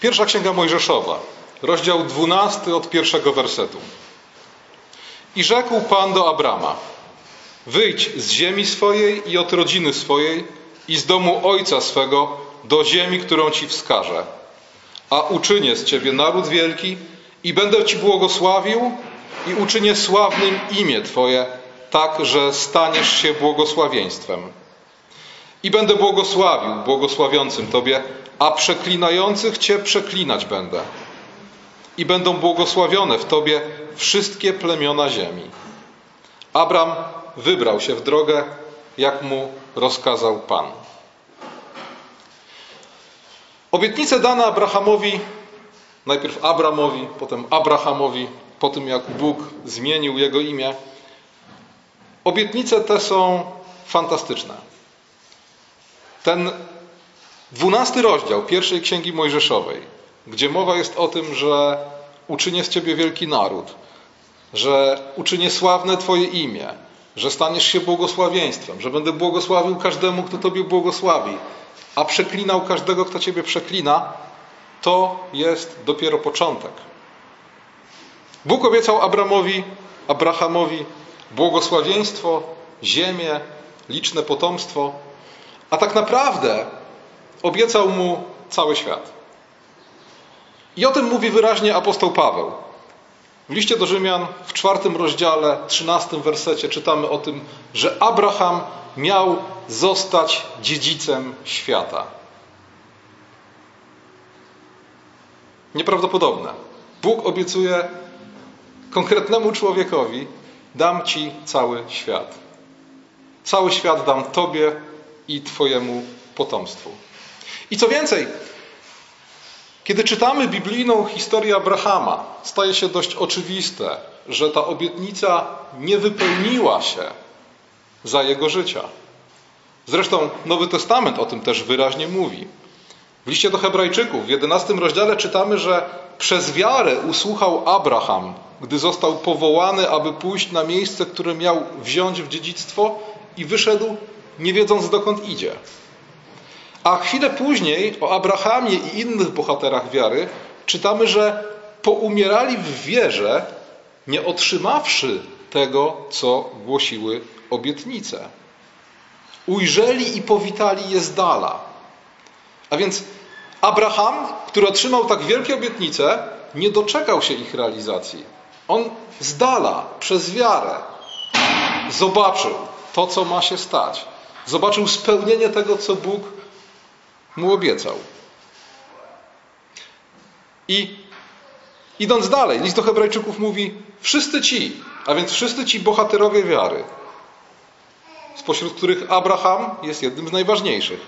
Pierwsza Księga Mojżeszowa, rozdział 12 od pierwszego wersetu. I rzekł Pan do Abrama: Wyjdź z ziemi swojej i od rodziny swojej i z domu ojca swego do ziemi, którą ci wskażę. A uczynię z ciebie naród wielki i będę ci błogosławił i uczynię sławnym imię twoje, tak że staniesz się błogosławieństwem. I będę błogosławił błogosławiącym tobie, a przeklinających cię przeklinać będę. I będą błogosławione w tobie wszystkie plemiona ziemi. Abram wybrał się w drogę, jak mu rozkazał Pan. Obietnice dane Abrahamowi, najpierw Abramowi, potem Abrahamowi, po tym jak Bóg zmienił jego imię, obietnice te są fantastyczne. Ten dwunasty rozdział pierwszej księgi Mojżeszowej, gdzie mowa jest o tym, że uczynię z ciebie wielki naród, że uczynię sławne Twoje imię, że staniesz się błogosławieństwem, że będę błogosławił każdemu, kto Tobie błogosławi, a przeklinał każdego, kto Ciebie przeklina, to jest dopiero początek. Bóg obiecał Abramowi, Abrahamowi błogosławieństwo, ziemię, liczne potomstwo, a tak naprawdę obiecał mu cały świat. I o tym mówi wyraźnie apostoł Paweł. W liście do Rzymian w czwartym rozdziale, trzynastym wersecie czytamy o tym, że Abraham miał zostać dziedzicem świata. Nieprawdopodobne. Bóg obiecuje konkretnemu człowiekowi: dam ci cały świat. Cały świat dam tobie i twojemu potomstwu. I co więcej, kiedy czytamy biblijną historię Abrahama, staje się dość oczywiste, że ta obietnica nie wypełniła się za jego życia. Zresztą Nowy Testament o tym też wyraźnie mówi. W liście do Hebrajczyków w 11 rozdziale czytamy, że przez wiarę usłuchał Abraham, gdy został powołany, aby pójść na miejsce, które miał wziąć w dziedzictwo i wyszedł, nie wiedząc dokąd idzie. A chwilę później o Abrahamie i innych bohaterach wiary czytamy, że poumierali w wierze, nie otrzymawszy tego, co głosiły obietnice. Ujrzeli i powitali je z dala. A więc Abraham, który otrzymał tak wielkie obietnice, nie doczekał się ich realizacji. On z dala, przez wiarę, zobaczył to, co ma się stać. Zobaczył spełnienie tego, co Bóg mu obiecał. I idąc dalej, list do Hebrajczyków mówi: Wszyscy ci, a więc wszyscy ci bohaterowie wiary, spośród których Abraham jest jednym z najważniejszych,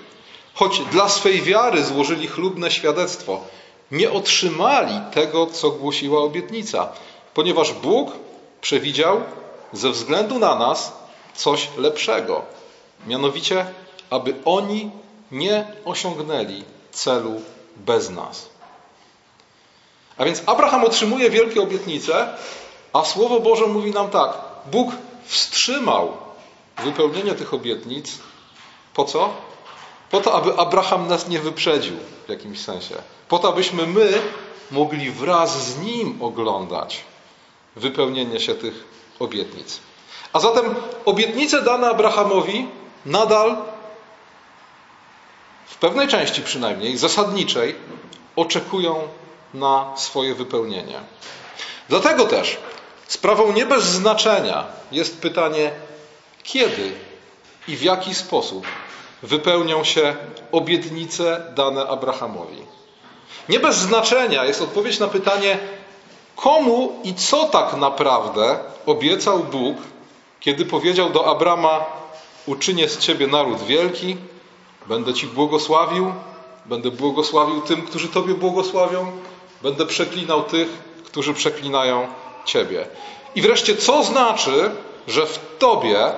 choć dla swej wiary złożyli chlubne świadectwo, nie otrzymali tego, co głosiła obietnica, ponieważ Bóg przewidział ze względu na nas coś lepszego, mianowicie, aby oni nie osiągnęli celu bez nas. A więc Abraham otrzymuje wielkie obietnice, a Słowo Boże mówi nam tak: Bóg wstrzymał wypełnienie tych obietnic. Po co? Po to, aby Abraham nas nie wyprzedził w jakimś sensie. Po to, abyśmy my mogli wraz z nim oglądać wypełnienie się tych obietnic. A zatem obietnice dane Abrahamowi nadal w pewnej części przynajmniej, zasadniczej, oczekują na swoje wypełnienie. Dlatego też sprawą nie bez znaczenia jest pytanie, kiedy i w jaki sposób wypełnią się obietnice dane Abrahamowi. Nie bez znaczenia jest odpowiedź na pytanie, komu i co tak naprawdę obiecał Bóg, kiedy powiedział do Abrama: Uczynię z ciebie naród wielki, Będę Ci błogosławił, będę błogosławił tym, którzy Tobie błogosławią, będę przeklinał tych, którzy przeklinają Ciebie. I wreszcie, co znaczy, że w Tobie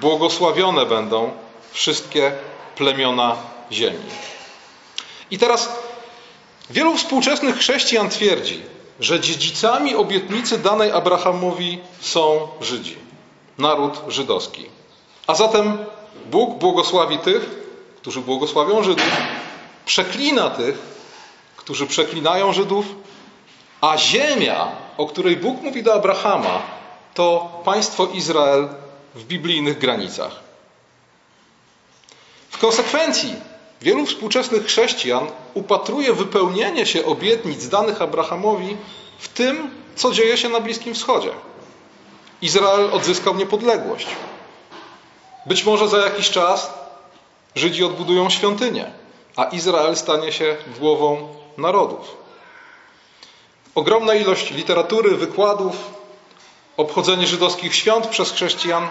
błogosławione będą wszystkie plemiona ziemi. I teraz wielu współczesnych chrześcijan twierdzi, że dziedzicami obietnicy danej Abrahamowi są Żydzi, naród żydowski. A zatem Bóg błogosławi tych, którzy błogosławią Żydów, przeklina tych, którzy przeklinają Żydów, a ziemia, o której Bóg mówi do Abrahama, to państwo Izrael w biblijnych granicach. W konsekwencji wielu współczesnych chrześcijan upatruje wypełnienie się obietnic danych Abrahamowi w tym, co dzieje się na Bliskim Wschodzie. Izrael odzyskał niepodległość. Być może za jakiś czas Żydzi odbudują świątynię, a Izrael stanie się głową narodów. Ogromna ilość literatury, wykładów, obchodzenie żydowskich świąt przez chrześcijan.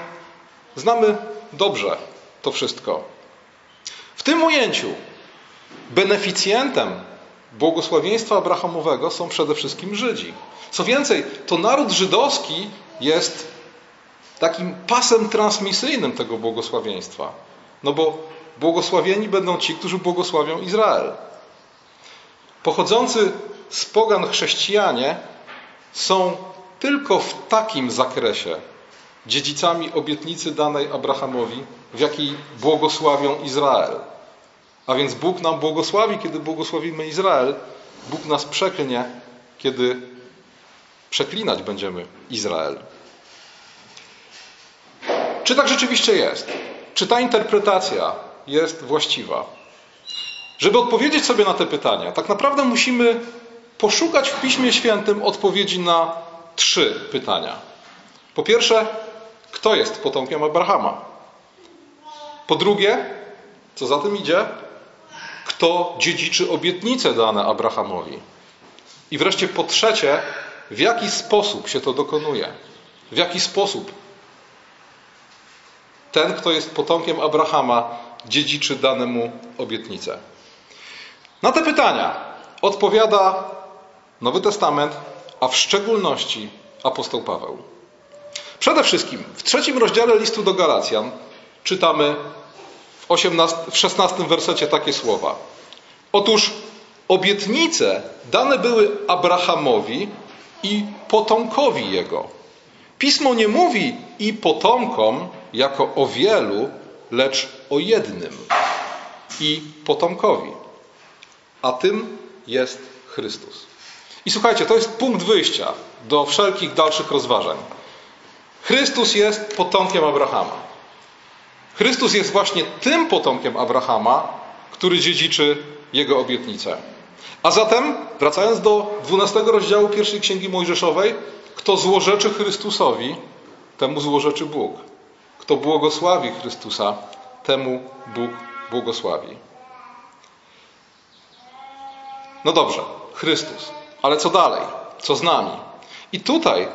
Znamy dobrze to wszystko. W tym ujęciu beneficjentem błogosławieństwa Abrahamowego są przede wszystkim Żydzi. Co więcej, to naród żydowski jest takim pasem transmisyjnym tego błogosławieństwa. No bo błogosławieni będą ci, którzy błogosławią Izrael. Pochodzący z pogan chrześcijanie są tylko w takim zakresie dziedzicami obietnicy danej Abrahamowi, w jakiej błogosławią Izrael. A więc Bóg nam błogosławi, kiedy błogosławimy Izrael. Bóg nas przeklnie, kiedy przeklinać będziemy Izrael. Czy tak rzeczywiście jest? Czy ta interpretacja jest właściwa? Żeby odpowiedzieć sobie na te pytania, tak naprawdę musimy poszukać w Piśmie Świętym odpowiedzi na trzy pytania. Po pierwsze, kto jest potomkiem Abrahama? Po drugie, co za tym idzie, kto dziedziczy obietnice dane Abrahamowi? I wreszcie po trzecie, w jaki sposób się to dokonuje? W jaki sposób ten, kto jest potomkiem Abrahama, dziedziczy danemu obietnicę? Na te pytania odpowiada Nowy Testament, a w szczególności apostoł Paweł. Przede wszystkim w trzecim rozdziale listu do Galacjan czytamy w, 18, w 16 wersecie takie słowa. Otóż obietnice dane były Abrahamowi i potomkowi jego. Pismo nie mówi i potomkom jako o wielu, lecz o jednym i potomkowi. A tym jest Chrystus. I słuchajcie, to jest punkt wyjścia do wszelkich dalszych rozważań. Chrystus jest potomkiem Abrahama. Chrystus jest właśnie tym potomkiem Abrahama, który dziedziczy jego obietnicę. A zatem, wracając do 12 rozdziału pierwszej księgi Mojżeszowej, kto złorzeczy Chrystusowi, temu złorzeczy Bóg. Kto błogosławi Chrystusa, temu Bóg błogosławi. No dobrze, Chrystus. Ale co dalej? Co z nami? I tutaj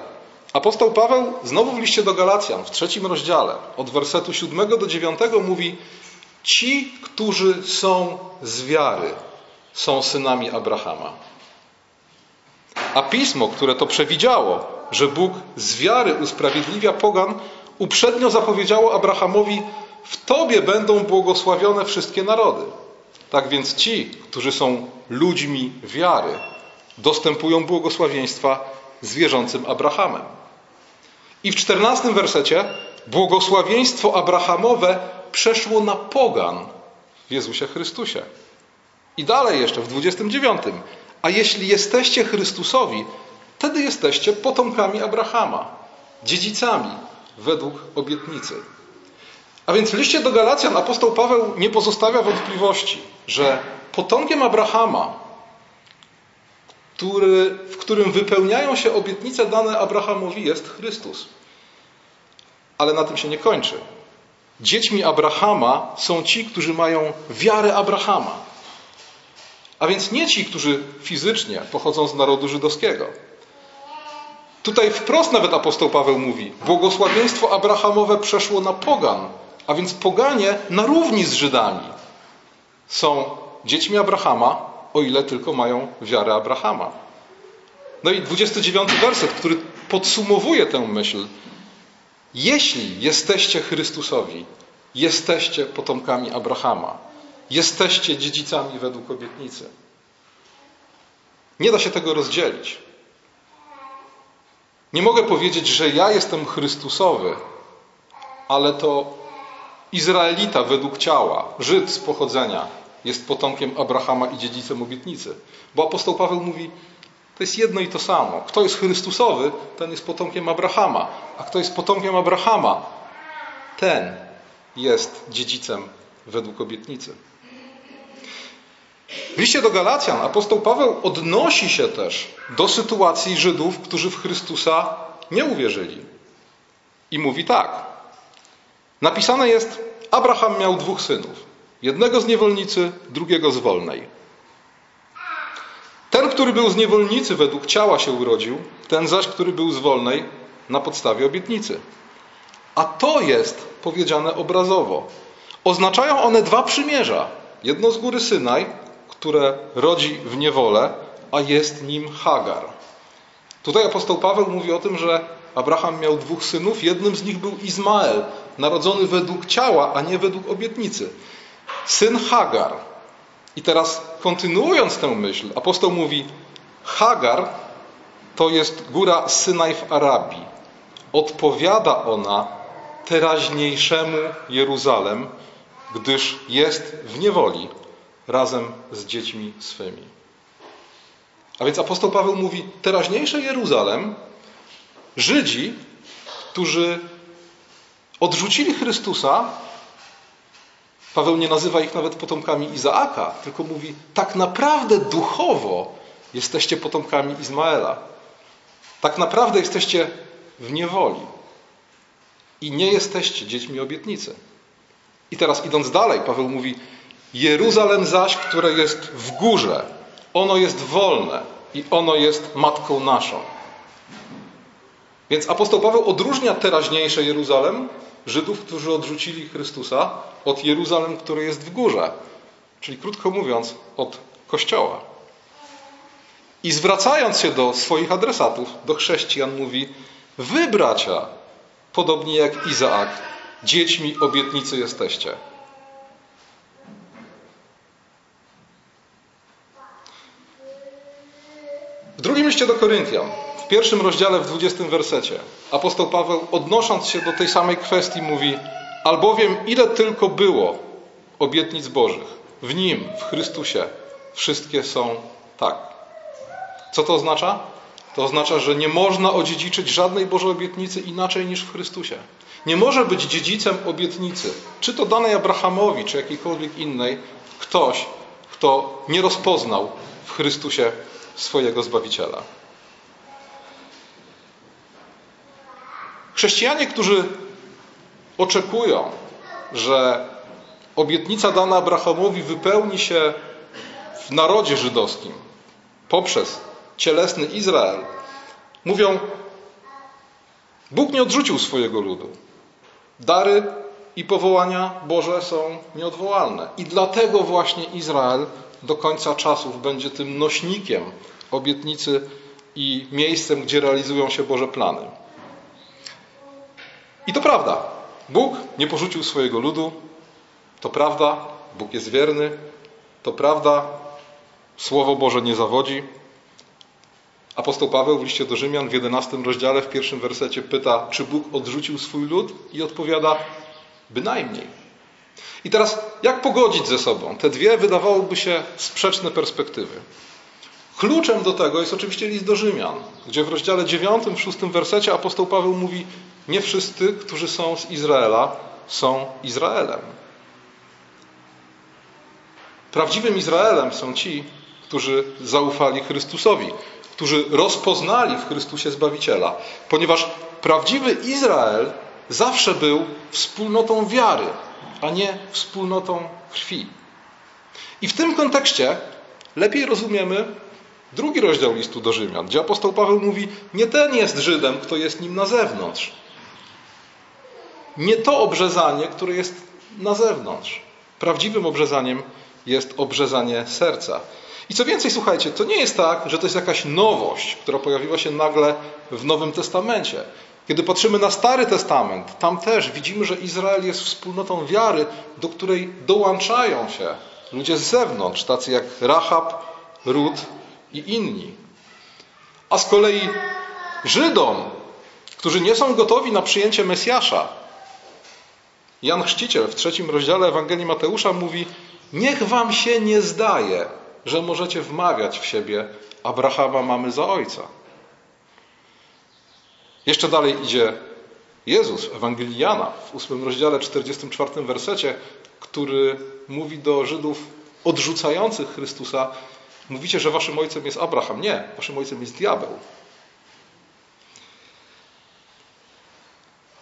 apostoł Paweł znowu w liście do Galacjan w trzecim rozdziale od wersetu 7 do 9 mówi ci, którzy są z wiary, są synami Abrahama. A pismo, które to przewidziało, że Bóg z wiary usprawiedliwia pogan, uprzednio zapowiedziało Abrahamowi: W tobie będą błogosławione wszystkie narody. Tak więc ci, którzy są ludźmi wiary, dostępują błogosławieństwa z wierzącym Abrahamem. I w czternastym wersecie błogosławieństwo Abrahamowe przeszło na pogan w Jezusie Chrystusie. I dalej jeszcze w 29. A jeśli jesteście Chrystusowi, wtedy jesteście potomkami Abrahama, dziedzicami według obietnicy. A więc w liście do Galacjan apostoł Paweł nie pozostawia wątpliwości, że potomkiem Abrahama który, w którym wypełniają się obietnice dane Abrahamowi, jest Chrystus. Ale na tym się nie kończy. Dziećmi Abrahama są ci, którzy mają wiarę Abrahama. A więc nie ci, którzy fizycznie pochodzą z narodu żydowskiego. Tutaj wprost nawet apostoł Paweł mówi: Błogosławieństwo Abrahamowe przeszło na pogan, a więc poganie na równi z Żydami są dziećmi Abrahama, o ile tylko mają wiarę Abrahama. No i 29 werset, który podsumowuje tę myśl. Jeśli jesteście Chrystusowi, jesteście potomkami Abrahama, jesteście dziedzicami według obietnicy. Nie da się tego rozdzielić. Nie mogę powiedzieć, że ja jestem Chrystusowy, ale to Izraelita według ciała, Żyd z pochodzenia, jest potomkiem Abrahama i dziedzicem obietnicy. Bo apostoł Paweł mówi, to jest jedno i to samo. Kto jest Chrystusowy, ten jest potomkiem Abrahama. A kto jest potomkiem Abrahama, ten jest dziedzicem według obietnicy. W liście do Galacjan apostoł Paweł odnosi się też do sytuacji Żydów, którzy w Chrystusa nie uwierzyli. I mówi tak. Napisane jest: Abraham miał dwóch synów. Jednego z niewolnicy, drugiego z wolnej. Ten, który był z niewolnicy, według ciała się urodził, ten zaś, który był z wolnej, na podstawie obietnicy. A to jest powiedziane obrazowo. Oznaczają one dwa przymierza. Jedno z góry Synaj, które rodzi w niewolę, a jest nim Hagar. Tutaj apostoł Paweł mówi o tym, że Abraham miał dwóch synów, jednym z nich był Izmael, narodzony według ciała, a nie według obietnicy. Syn Hagar. I teraz kontynuując tę myśl, apostoł mówi: Hagar to jest góra Synaj w Arabii. Odpowiada ona teraźniejszemu Jeruzalem, gdyż jest w niewoli razem z dziećmi swymi. A więc apostoł Paweł mówi: teraźniejsze Jeruzalem, Żydzi, którzy odrzucili Chrystusa, Paweł nie nazywa ich nawet potomkami Izaaka, tylko mówi: tak naprawdę duchowo jesteście potomkami Izmaela. Tak naprawdę jesteście w niewoli i nie jesteście dziećmi obietnicy. I teraz idąc dalej, Paweł mówi: Jeruzalem zaś, które jest w górze, ono jest wolne i ono jest matką naszą. Więc apostoł Paweł odróżnia teraźniejsze Jeruzalem, Żydów, którzy odrzucili Chrystusa, od Jeruzalem, który jest w górze. Czyli krótko mówiąc, od Kościoła. I zwracając się do swoich adresatów, do chrześcijan, mówi: Wy, bracia, podobnie jak Izaak, dziećmi obietnicy jesteście. W drugim liście do Koryntian, w pierwszym rozdziale, w dwudziestym wersecie, apostoł Paweł, odnosząc się do tej samej kwestii, mówi: Albowiem ile tylko było obietnic Bożych, w Nim, w Chrystusie, wszystkie są tak. Co to oznacza? To oznacza, że nie można odziedziczyć żadnej Bożej obietnicy inaczej niż w Chrystusie. Nie może być dziedzicem obietnicy, czy to danej Abrahamowi, czy jakiejkolwiek innej, ktoś, kto nie rozpoznał w Chrystusie swojego Zbawiciela. Chrześcijanie, którzy oczekują, że obietnica dana Abrahamowi wypełni się w narodzie żydowskim poprzez cielesny Izrael, mówią: Bóg nie odrzucił swojego ludu. Dary i powołania Boże są nieodwołalne. I dlatego właśnie Izrael do końca czasów będzie tym nośnikiem obietnicy i miejscem, gdzie realizują się Boże plany. I to prawda. Bóg nie porzucił swojego ludu. To prawda. Bóg jest wierny. To prawda. Słowo Boże nie zawodzi. Apostoł Paweł w liście do Rzymian w 11 rozdziale, w pierwszym wersecie pyta, czy Bóg odrzucił swój lud? I odpowiada, bynajmniej. I teraz, jak pogodzić ze sobą te dwie, wydawałoby się, sprzeczne perspektywy? Kluczem do tego jest oczywiście list do Rzymian, gdzie w rozdziale 9, w 6 wersecie apostoł Paweł mówi: Nie wszyscy, którzy są z Izraela, są Izraelem. Prawdziwym Izraelem są ci, którzy zaufali Chrystusowi, którzy rozpoznali w Chrystusie Zbawiciela, ponieważ prawdziwy Izrael zawsze był wspólnotą wiary, a nie wspólnotą krwi. I w tym kontekście lepiej rozumiemy drugi rozdział listu do Rzymian, gdzie apostoł Paweł mówi: Nie ten jest Żydem, kto jest nim na zewnątrz. Nie to obrzezanie, które jest na zewnątrz. Prawdziwym obrzezaniem jest obrzezanie serca. I co więcej, słuchajcie, to nie jest tak, że to jest jakaś nowość, która pojawiła się nagle w Nowym Testamencie. Kiedy patrzymy na Stary Testament, tam też widzimy, że Izrael jest wspólnotą wiary, do której dołączają się ludzie z zewnątrz, tacy jak Rahab, Rut i inni. A z kolei Żydom, którzy nie są gotowi na przyjęcie Mesjasza, Jan Chrzciciel w trzecim rozdziale Ewangelii Mateusza mówi: Niech wam się nie zdaje, że możecie wmawiać w siebie Abrahama mamy za ojca. Jeszcze dalej idzie Jezus Ewangelii Jana w 8 rozdziale 44 wersecie, który mówi do Żydów odrzucających Chrystusa, mówicie, że waszym ojcem jest Abraham. Nie, waszym ojcem jest diabeł.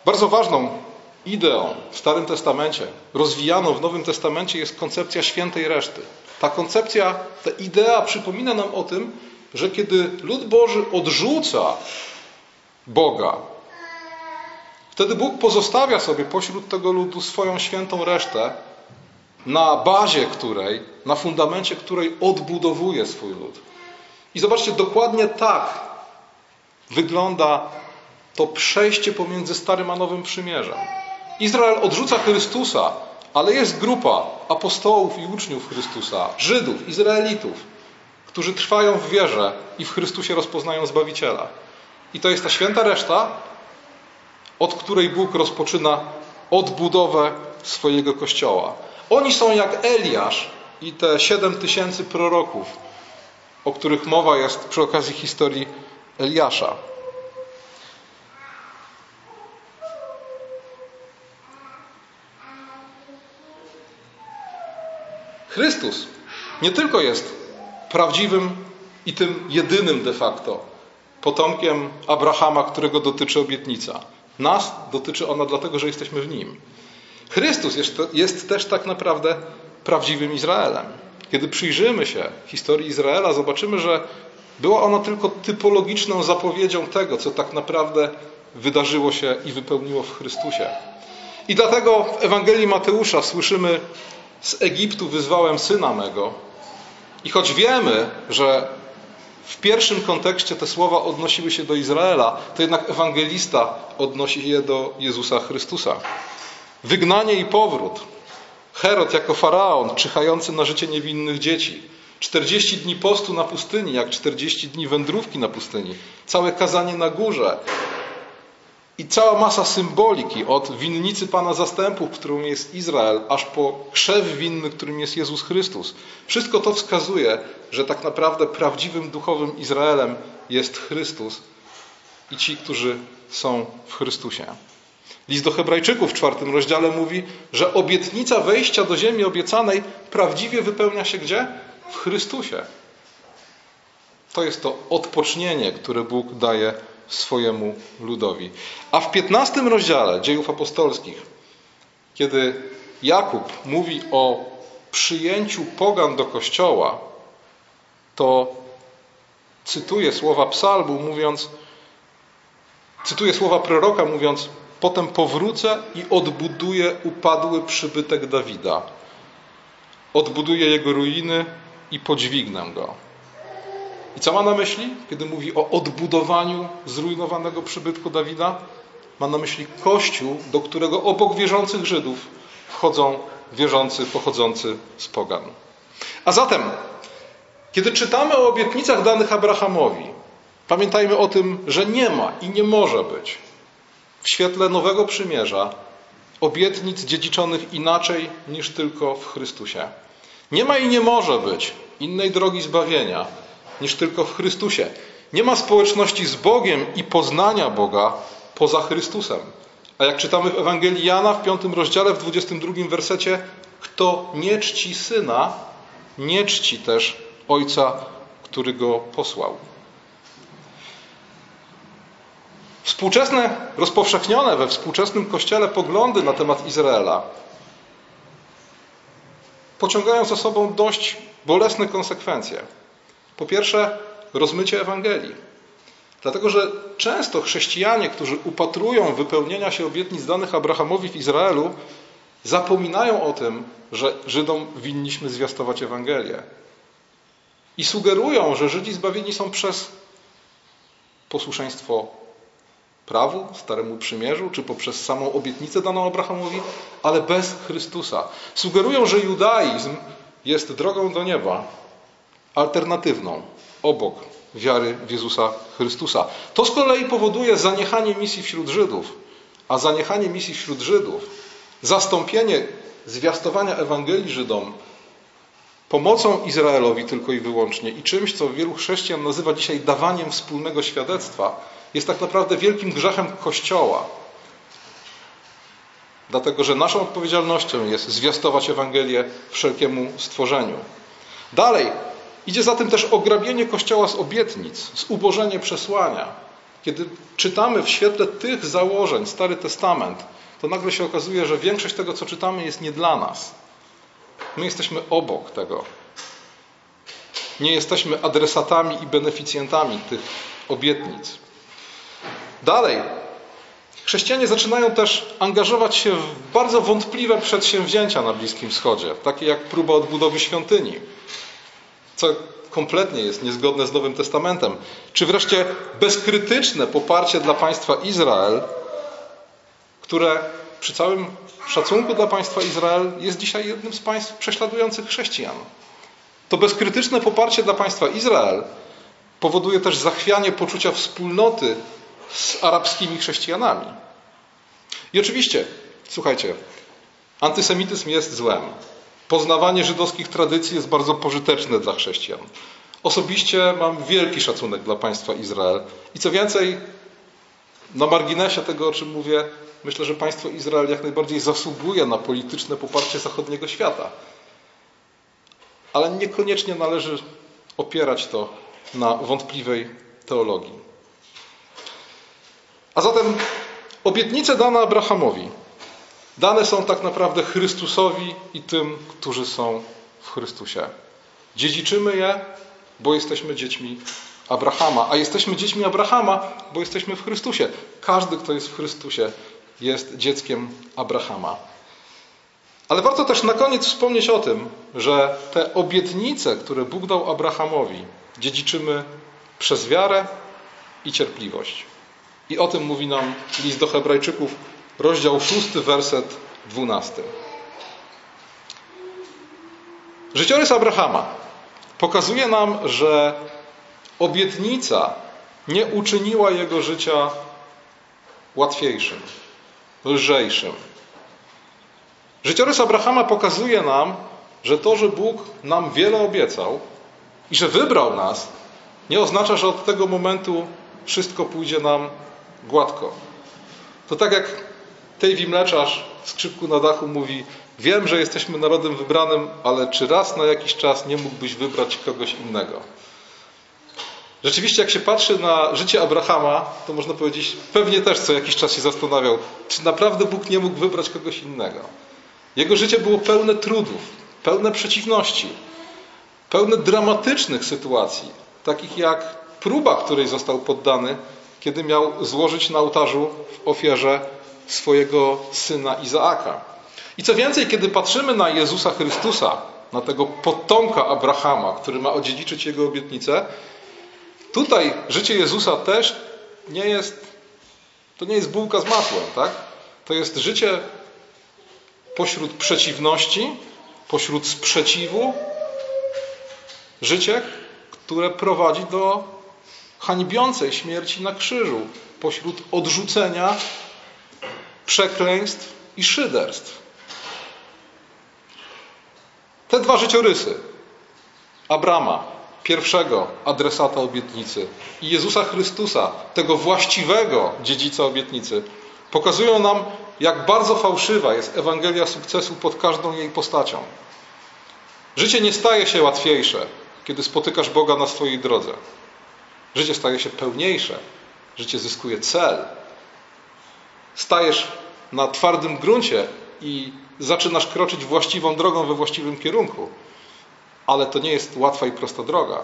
Bardzo ważną ideą w Starym Testamencie, rozwijaną w Nowym Testamencie jest koncepcja świętej reszty. Ta koncepcja, ta idea przypomina nam o tym, że kiedy lud Boży odrzuca Boga, wtedy Bóg pozostawia sobie pośród tego ludu swoją świętą resztę, na bazie której, na fundamencie której odbudowuje swój lud. I zobaczcie, dokładnie tak wygląda to przejście pomiędzy Starym a Nowym Przymierzem. Izrael odrzuca Chrystusa, ale jest grupa apostołów i uczniów Chrystusa, Żydów, Izraelitów, którzy trwają w wierze i w Chrystusie rozpoznają Zbawiciela. I to jest ta święta reszta, od której Bóg rozpoczyna odbudowę swojego kościoła. Oni są jak Eliasz i te siedem tysięcy proroków, o których mowa jest przy okazji historii Eliasza. Chrystus nie tylko jest prawdziwym i tym jedynym de facto potomkiem Abrahama, którego dotyczy obietnica. Nas dotyczy ona dlatego, że jesteśmy w nim. Chrystus jest, jest też tak naprawdę prawdziwym Izraelem. Kiedy przyjrzymy się historii Izraela, zobaczymy, że była ona tylko typologiczną zapowiedzią tego, co tak naprawdę wydarzyło się i wypełniło w Chrystusie. I dlatego w Ewangelii Mateusza słyszymy z Egiptu wyzwałem syna mego. I choć wiemy, że w pierwszym kontekście te słowa odnosiły się do Izraela, to jednak ewangelista odnosi je do Jezusa Chrystusa. Wygnanie i powrót. Herod jako faraon, czyhający na życie niewinnych dzieci. 40 dni postu na pustyni, jak 40 dni wędrówki na pustyni. Całe kazanie na górze. I cała masa symboliki od winnicy Pana Zastępów, którą jest Izrael, aż po krzew winny, którym jest Jezus Chrystus. Wszystko to wskazuje, że tak naprawdę prawdziwym duchowym Izraelem jest Chrystus i ci, którzy są w Chrystusie. List do Hebrajczyków w czwartym rozdziale mówi, że obietnica wejścia do ziemi obiecanej prawdziwie wypełnia się gdzie? W Chrystusie. To jest to odpocznienie, które Bóg daje swojemu ludowi. A w 15 rozdziale dziejów apostolskich, kiedy Jakub mówi o przyjęciu pogan do kościoła, to cytuje słowa psalmu, mówiąc, cytuje słowa proroka, mówiąc: Potem powrócę i odbuduję upadły przybytek Dawida. Odbuduję jego ruiny i podźwignę go. I co ma na myśli, kiedy mówi o odbudowaniu zrujnowanego przybytku Dawida? Ma na myśli Kościół, do którego obok wierzących Żydów wchodzą wierzący pochodzący z pogan. A zatem, kiedy czytamy o obietnicach danych Abrahamowi, pamiętajmy o tym, że nie ma i nie może być w świetle nowego przymierza obietnic dziedziczonych inaczej niż tylko w Chrystusie. Nie ma i nie może być innej drogi zbawienia niż tylko w Chrystusie. Nie ma społeczności z Bogiem i poznania Boga poza Chrystusem. A jak czytamy w Ewangelii Jana w 5 rozdziale, w 22 wersecie, kto nie czci syna, nie czci też ojca, który go posłał. Współczesne, rozpowszechnione we współczesnym kościele poglądy na temat Izraela pociągają za sobą dość bolesne konsekwencje. Po pierwsze, rozmycie Ewangelii. Dlatego, że często chrześcijanie, którzy upatrują wypełnienia się obietnic danych Abrahamowi w Izraelu, zapominają o tym, że Żydom winniśmy zwiastować Ewangelię. I sugerują, że Żydzi zbawieni są przez posłuszeństwo prawu, Staremu Przymierzu, czy poprzez samą obietnicę daną Abrahamowi, ale bez Chrystusa. Sugerują, że judaizm jest drogą do nieba, alternatywną, obok wiary w Jezusa Chrystusa. To z kolei powoduje zaniechanie misji wśród Żydów, a zaniechanie misji wśród Żydów, zastąpienie zwiastowania Ewangelii Żydom pomocą Izraelowi tylko i wyłącznie i czymś, co wielu chrześcijan nazywa dzisiaj dawaniem wspólnego świadectwa, jest tak naprawdę wielkim grzechem Kościoła. Dlatego, że naszą odpowiedzialnością jest zwiastować Ewangelię wszelkiemu stworzeniu. Dalej, idzie za tym też ograbienie Kościoła z obietnic, z ubożenie przesłania. Kiedy czytamy w świetle tych założeń Stary Testament, to nagle się okazuje, że większość tego, co czytamy, jest nie dla nas. My jesteśmy obok tego. Nie jesteśmy adresatami i beneficjentami tych obietnic. Dalej, chrześcijanie zaczynają też angażować się w bardzo wątpliwe przedsięwzięcia na Bliskim Wschodzie, takie jak próba odbudowy świątyni, co kompletnie jest niezgodne z Nowym Testamentem, czy wreszcie bezkrytyczne poparcie dla państwa Izrael, które przy całym szacunku dla państwa Izrael jest dzisiaj jednym z państw prześladujących chrześcijan. To bezkrytyczne poparcie dla państwa Izrael powoduje też zachwianie poczucia wspólnoty z arabskimi chrześcijanami. I oczywiście, słuchajcie, antysemityzm jest złem. Poznawanie żydowskich tradycji jest bardzo pożyteczne dla chrześcijan. Osobiście mam wielki szacunek dla państwa Izrael. I co więcej, na marginesie tego, o czym mówię, myślę, że państwo Izrael jak najbardziej zasługuje na polityczne poparcie zachodniego świata. Ale niekoniecznie należy opierać to na wątpliwej teologii. A zatem obietnice dane Abrahamowi dane są tak naprawdę Chrystusowi i tym, którzy są w Chrystusie. Dziedziczymy je, bo jesteśmy dziećmi Abrahama, a jesteśmy dziećmi Abrahama, bo jesteśmy w Chrystusie. Każdy, kto jest w Chrystusie, jest dzieckiem Abrahama. Ale warto też na koniec wspomnieć o tym, że te obietnice, które Bóg dał Abrahamowi, dziedziczymy przez wiarę i cierpliwość. I o tym mówi nam list do Hebrajczyków, rozdział 6, werset 12. Życiorys Abrahama pokazuje nam, że obietnica nie uczyniła jego życia łatwiejszym, lżejszym. Życiorys Abrahama pokazuje nam, że to, że Bóg nam wiele obiecał i że wybrał nas, nie oznacza, że od tego momentu wszystko pójdzie nam gładko. To tak jak tej mleczarz w skrzypku na dachu mówi: Wiem, że jesteśmy narodem wybranym, ale czy raz na jakiś czas nie mógłbyś wybrać kogoś innego? Rzeczywiście, jak się patrzy na życie Abrahama, to można powiedzieć, pewnie też co jakiś czas się zastanawiał, czy naprawdę Bóg nie mógł wybrać kogoś innego. Jego życie było pełne trudów, pełne przeciwności, pełne dramatycznych sytuacji, takich jak próba, której został poddany, kiedy miał złożyć na ołtarzu w ofierze swojego syna Izaaka. I co więcej, kiedy patrzymy na Jezusa Chrystusa, na tego potomka Abrahama, który ma odziedziczyć jego obietnicę, tutaj życie Jezusa też nie jest, to nie jest bułka z masłem, tak? To jest życie pośród przeciwności, pośród sprzeciwu, życie, które prowadzi do hańbiącej śmierci na krzyżu, pośród odrzucenia, przekleństw i szyderstw. Te dwa życiorysy Abrama, pierwszego adresata obietnicy, i Jezusa Chrystusa, tego właściwego dziedzica obietnicy, pokazują nam, jak bardzo fałszywa jest Ewangelia sukcesu pod każdą jej postacią. Życie nie staje się łatwiejsze, kiedy spotykasz Boga na swojej drodze. Życie staje się pełniejsze, życie zyskuje cel. Stajesz na twardym gruncie i zaczynasz kroczyć właściwą drogą we właściwym kierunku. Ale to nie jest łatwa i prosta droga.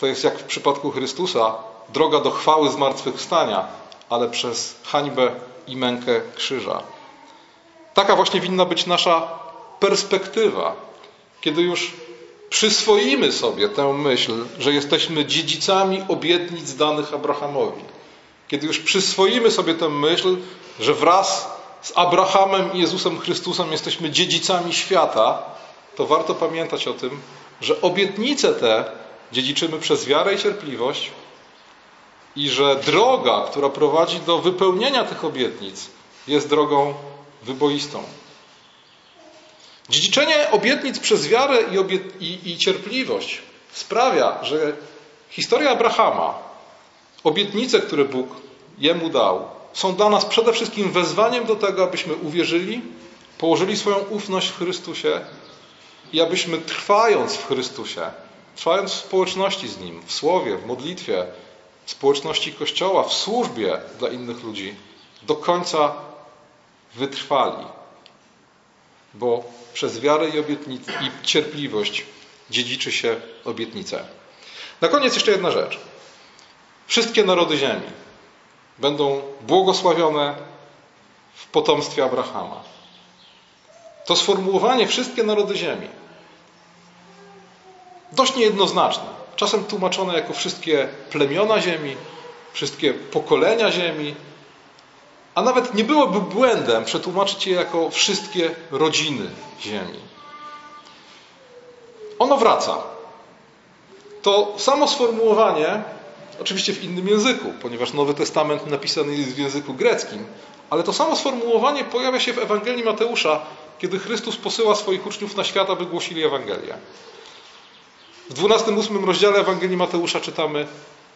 To jest jak w przypadku Chrystusa, droga do chwały zmartwychwstania, ale przez hańbę i mękę krzyża. Taka właśnie winna być nasza perspektywa, kiedy już przyswoimy sobie tę myśl, że jesteśmy dziedzicami obietnic danych Abrahamowi. Kiedy już przyswoimy sobie tę myśl, że wraz z Abrahamem i Jezusem Chrystusem jesteśmy dziedzicami świata, to warto pamiętać o tym, że obietnice te dziedziczymy przez wiarę i cierpliwość i że droga, która prowadzi do wypełnienia tych obietnic, jest drogą wyboistą. Dziedziczenie obietnic przez wiarę i, obiet- i, i cierpliwość sprawia, że historia Abrahama, obietnice, które Bóg jemu dał, są dla nas przede wszystkim wezwaniem do tego, abyśmy uwierzyli, położyli swoją ufność w Chrystusie i abyśmy trwając w Chrystusie, trwając w społeczności z Nim, w słowie, w modlitwie, w społeczności Kościoła, w służbie dla innych ludzi, do końca wytrwali. Bo przez wiarę i, obietnic- i cierpliwość dziedziczy się obietnicę. Na koniec jeszcze jedna rzecz. Wszystkie narody ziemi będą błogosławione w potomstwie Abrahama. To sformułowanie wszystkie narody ziemi dość niejednoznaczne. Czasem tłumaczone jako wszystkie plemiona ziemi, wszystkie pokolenia ziemi, a nawet nie byłoby błędem przetłumaczyć je jako wszystkie rodziny ziemi. Ono wraca. To samo sformułowanie, oczywiście w innym języku, ponieważ Nowy Testament napisany jest w języku greckim, ale to samo sformułowanie pojawia się w Ewangelii Mateusza, kiedy Chrystus posyła swoich uczniów na świat, aby głosili Ewangelię. W 12-8 rozdziale Ewangelii Mateusza czytamy: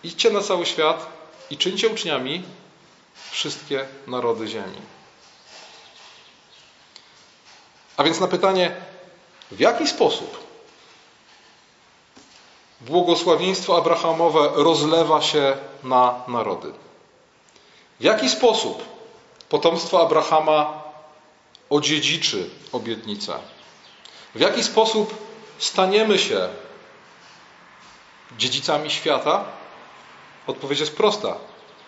Idźcie na cały świat i czyńcie uczniami wszystkie narody ziemi. A więc na pytanie, w jaki sposób błogosławieństwo Abrahamowe rozlewa się na narody? W jaki sposób potomstwo Abrahama odziedziczy obietnicę? W jaki sposób staniemy się dziedzicami świata? Odpowiedź jest prosta: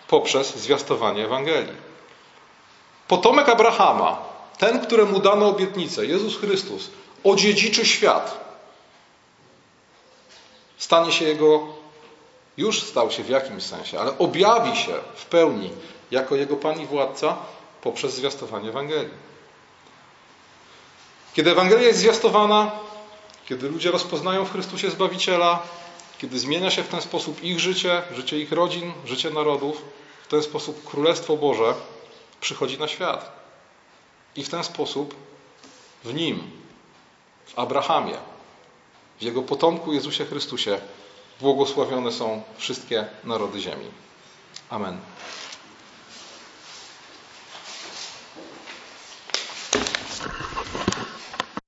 poprzez zwiastowanie Ewangelii. Potomek Abrahama, ten, któremu dano obietnicę, Jezus Chrystus, odziedziczy świat. Stanie się jego, już stał się w jakimś sensie, ale objawi się w pełni jako jego Pan i Władca poprzez zwiastowanie Ewangelii. Kiedy Ewangelia jest zwiastowana, kiedy ludzie rozpoznają w Chrystusie Zbawiciela, kiedy zmienia się w ten sposób ich życie, życie ich rodzin, życie narodów, w ten sposób Królestwo Boże przychodzi na świat. I w ten sposób w nim, w Abrahamie, w jego potomku Jezusie Chrystusie błogosławione są wszystkie narody ziemi. Amen.